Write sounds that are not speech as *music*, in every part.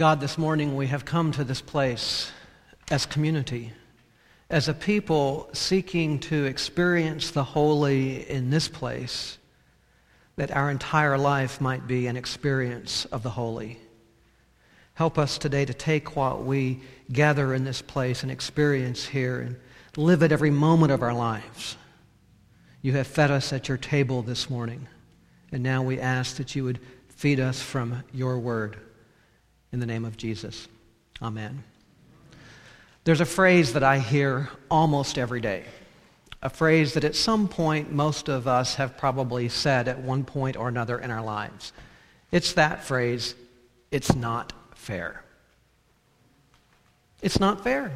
God, this morning we have come to this place as community, as a people seeking to experience the holy in this place, that our entire life might be an experience of the holy. Help us today to take what we gather in this place and experience here and live it every moment of our lives. You have fed us at your table this morning, and now we ask that you would feed us from your word. In the name of Jesus. Amen. There's a phrase that I hear almost every day, a phrase that at some point most of us have probably said at one point or another in our lives. It's that phrase, it's not fair. It's not fair.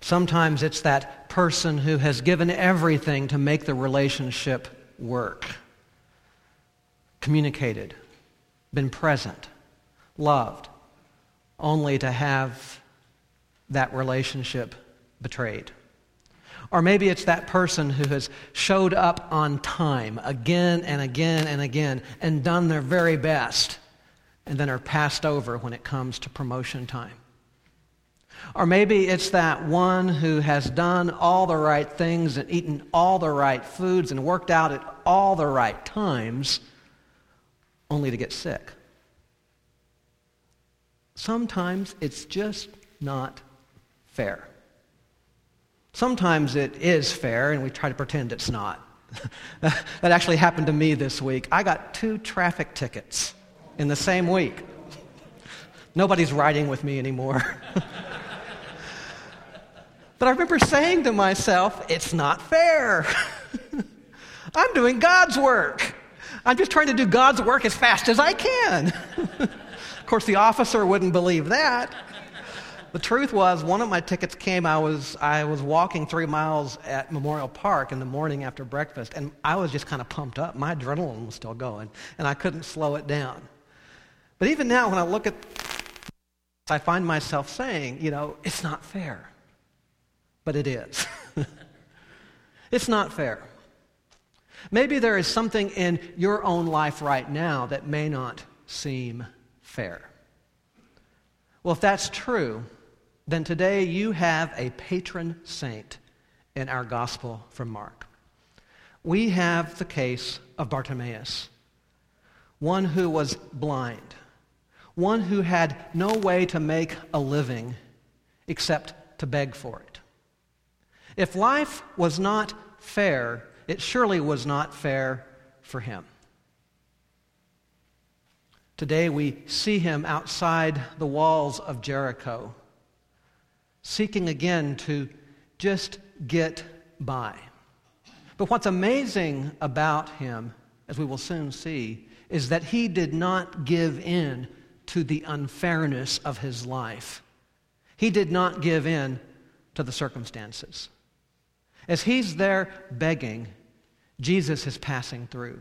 Sometimes it's that person who has given everything to make the relationship work, communicated, been present, loved, only to have that relationship betrayed. Or maybe it's that person who has showed up on time again and again and again and done their very best and then are passed over when it comes to promotion time. Or maybe it's that one who has done all the right things and eaten all the right foods and worked out at all the right times only to get sick. Sometimes it's just not fair. Sometimes it is fair, and we try to pretend it's not. *laughs* that actually happened to me this week. I got two traffic tickets in the same week. Nobody's riding with me anymore. *laughs* but I remember saying to myself, it's not fair. *laughs* I'm doing God's work. I'm just trying to do God's work as fast as I can. Of course, the officer wouldn't believe that. The truth was, one of my tickets came. I was, I was walking three miles at Memorial Park in the morning after breakfast, and I was just kind of pumped up. My adrenaline was still going, and I couldn't slow it down. But even now, when I look at I find myself saying, you know, it's not fair. But it is. *laughs* it's not fair. Maybe there is something in your own life right now that may not seem fair. Well, if that's true, then today you have a patron saint in our gospel from Mark. We have the case of Bartimaeus, one who was blind, one who had no way to make a living except to beg for it. If life was not fair, it surely was not fair for him. Today we see him outside the walls of Jericho seeking again to just get by. But what's amazing about him, as we will soon see, is that he did not give in to the unfairness of his life. He did not give in to the circumstances. As he's there begging, Jesus is passing through.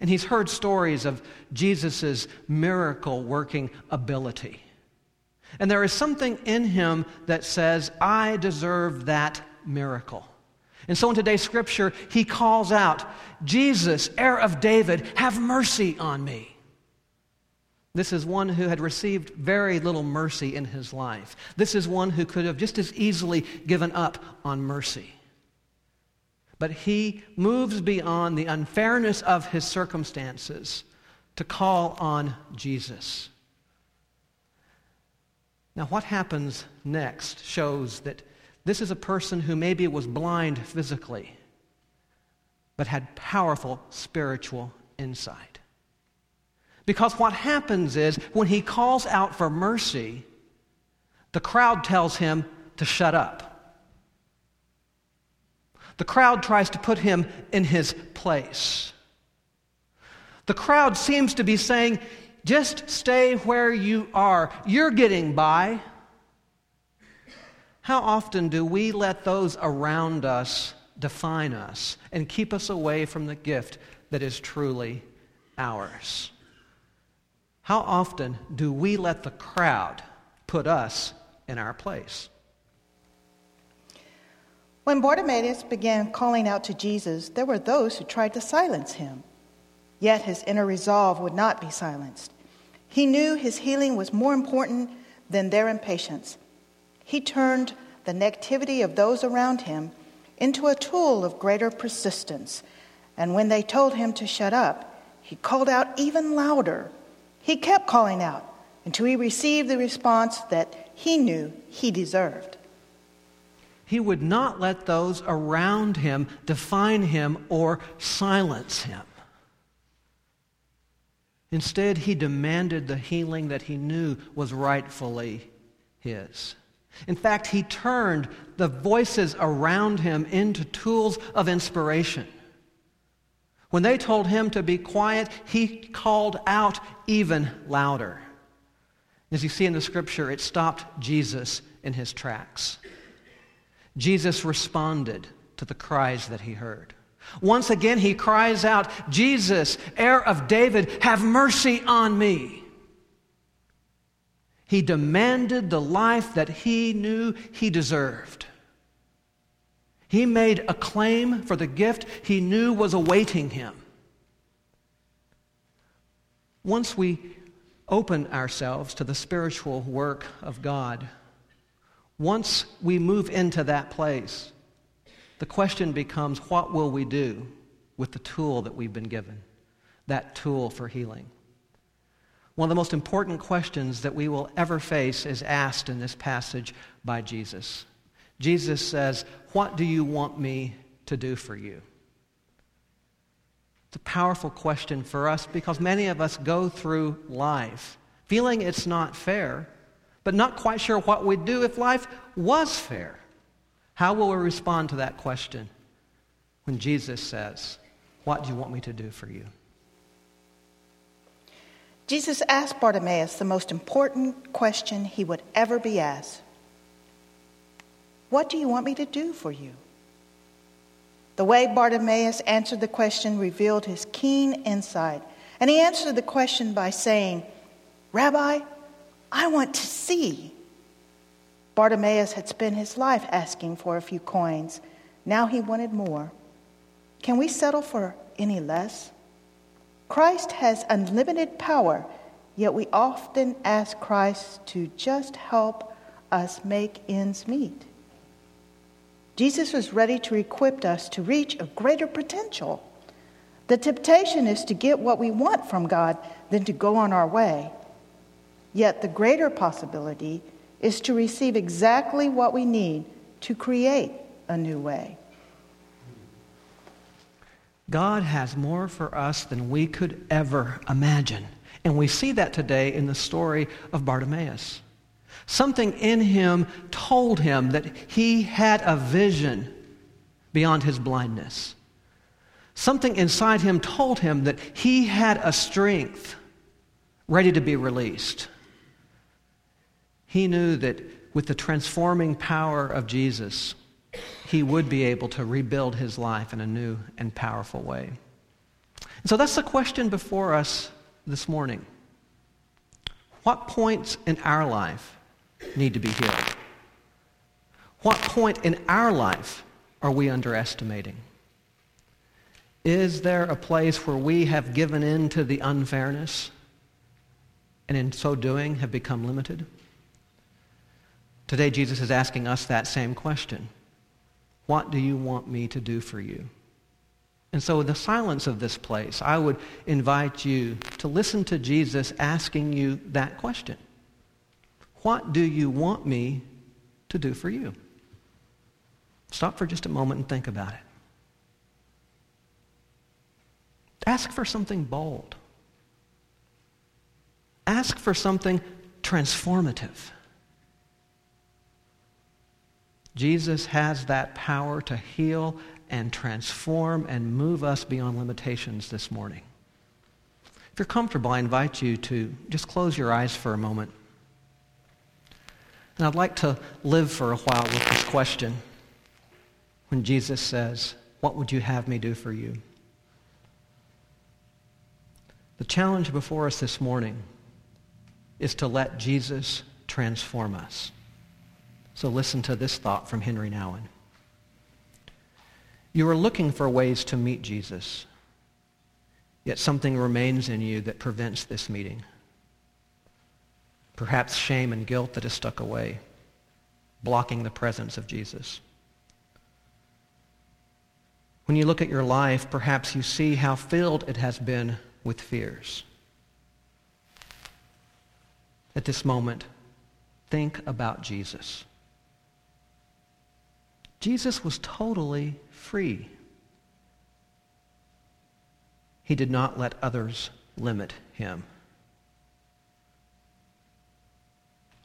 And he's heard stories of Jesus' miracle working ability. And there is something in him that says, I deserve that miracle. And so in today's scripture, he calls out, Jesus, heir of David, have mercy on me. This is one who had received very little mercy in his life. This is one who could have just as easily given up on mercy. But he moves beyond the unfairness of his circumstances to call on Jesus. Now, what happens next shows that this is a person who maybe was blind physically, but had powerful spiritual insight. Because what happens is when he calls out for mercy, the crowd tells him to shut up. The crowd tries to put him in his place. The crowd seems to be saying, just stay where you are. You're getting by. How often do we let those around us define us and keep us away from the gift that is truly ours? How often do we let the crowd put us in our place? When Bartimaeus began calling out to Jesus, there were those who tried to silence him. Yet his inner resolve would not be silenced. He knew his healing was more important than their impatience. He turned the negativity of those around him into a tool of greater persistence. And when they told him to shut up, he called out even louder. He kept calling out until he received the response that he knew he deserved. He would not let those around him define him or silence him. Instead, he demanded the healing that he knew was rightfully his. In fact, he turned the voices around him into tools of inspiration. When they told him to be quiet, he called out even louder. As you see in the scripture, it stopped Jesus in his tracks. Jesus responded to the cries that he heard. Once again, he cries out, Jesus, heir of David, have mercy on me. He demanded the life that he knew he deserved. He made a claim for the gift he knew was awaiting him. Once we open ourselves to the spiritual work of God, once we move into that place, the question becomes what will we do with the tool that we've been given? That tool for healing. One of the most important questions that we will ever face is asked in this passage by Jesus. Jesus says, What do you want me to do for you? It's a powerful question for us because many of us go through life feeling it's not fair, but not quite sure what we'd do if life was fair. How will we respond to that question when Jesus says, What do you want me to do for you? Jesus asked Bartimaeus the most important question he would ever be asked What do you want me to do for you? The way Bartimaeus answered the question revealed his keen insight. And he answered the question by saying, Rabbi, I want to see. Bartimaeus had spent his life asking for a few coins. Now he wanted more. Can we settle for any less? Christ has unlimited power, yet we often ask Christ to just help us make ends meet. Jesus was ready to equip us to reach a greater potential. The temptation is to get what we want from God than to go on our way. Yet the greater possibility is to receive exactly what we need to create a new way. God has more for us than we could ever imagine. And we see that today in the story of Bartimaeus. Something in him told him that he had a vision beyond his blindness. Something inside him told him that he had a strength ready to be released. He knew that with the transforming power of Jesus, he would be able to rebuild his life in a new and powerful way. And so that's the question before us this morning. What points in our life need to be healed? What point in our life are we underestimating? Is there a place where we have given in to the unfairness and in so doing have become limited? Today, Jesus is asking us that same question. What do you want me to do for you? And so, in the silence of this place, I would invite you to listen to Jesus asking you that question What do you want me to do for you? Stop for just a moment and think about it. Ask for something bold. Ask for something transformative. Jesus has that power to heal and transform and move us beyond limitations this morning. If you're comfortable, I invite you to just close your eyes for a moment. And I'd like to live for a while with this question when Jesus says, What would you have me do for you? The challenge before us this morning is to let Jesus transform us. So listen to this thought from Henry Nouwen. You are looking for ways to meet Jesus, yet something remains in you that prevents this meeting. Perhaps shame and guilt that is stuck away, blocking the presence of Jesus. When you look at your life, perhaps you see how filled it has been with fears. At this moment, think about Jesus. Jesus was totally free. He did not let others limit him.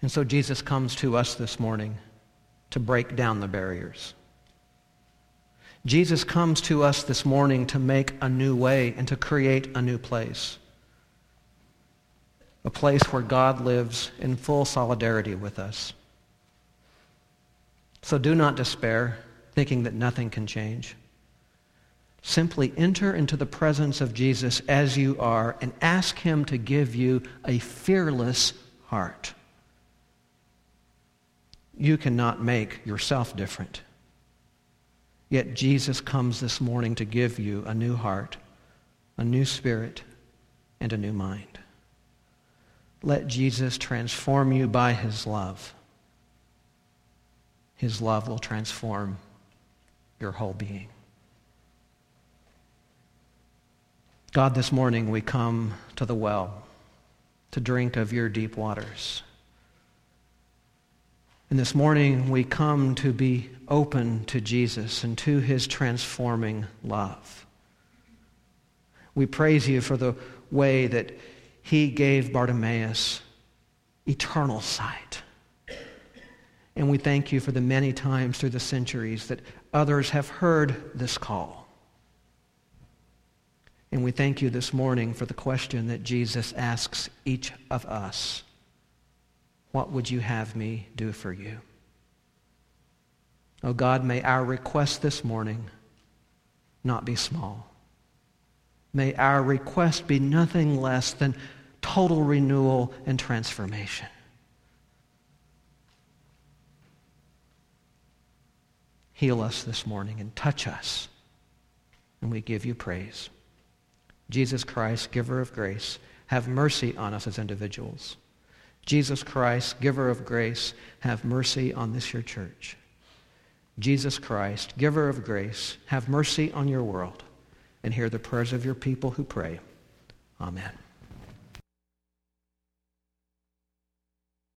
And so Jesus comes to us this morning to break down the barriers. Jesus comes to us this morning to make a new way and to create a new place. A place where God lives in full solidarity with us. So do not despair, thinking that nothing can change. Simply enter into the presence of Jesus as you are and ask him to give you a fearless heart. You cannot make yourself different. Yet Jesus comes this morning to give you a new heart, a new spirit, and a new mind. Let Jesus transform you by his love. His love will transform your whole being. God, this morning we come to the well to drink of your deep waters. And this morning we come to be open to Jesus and to his transforming love. We praise you for the way that he gave Bartimaeus eternal sight. And we thank you for the many times through the centuries that others have heard this call. And we thank you this morning for the question that Jesus asks each of us. What would you have me do for you? Oh God, may our request this morning not be small. May our request be nothing less than total renewal and transformation. Heal us this morning and touch us, and we give you praise. Jesus Christ, giver of grace, have mercy on us as individuals. Jesus Christ, giver of grace, have mercy on this your church. Jesus Christ, giver of grace, have mercy on your world and hear the prayers of your people who pray. Amen.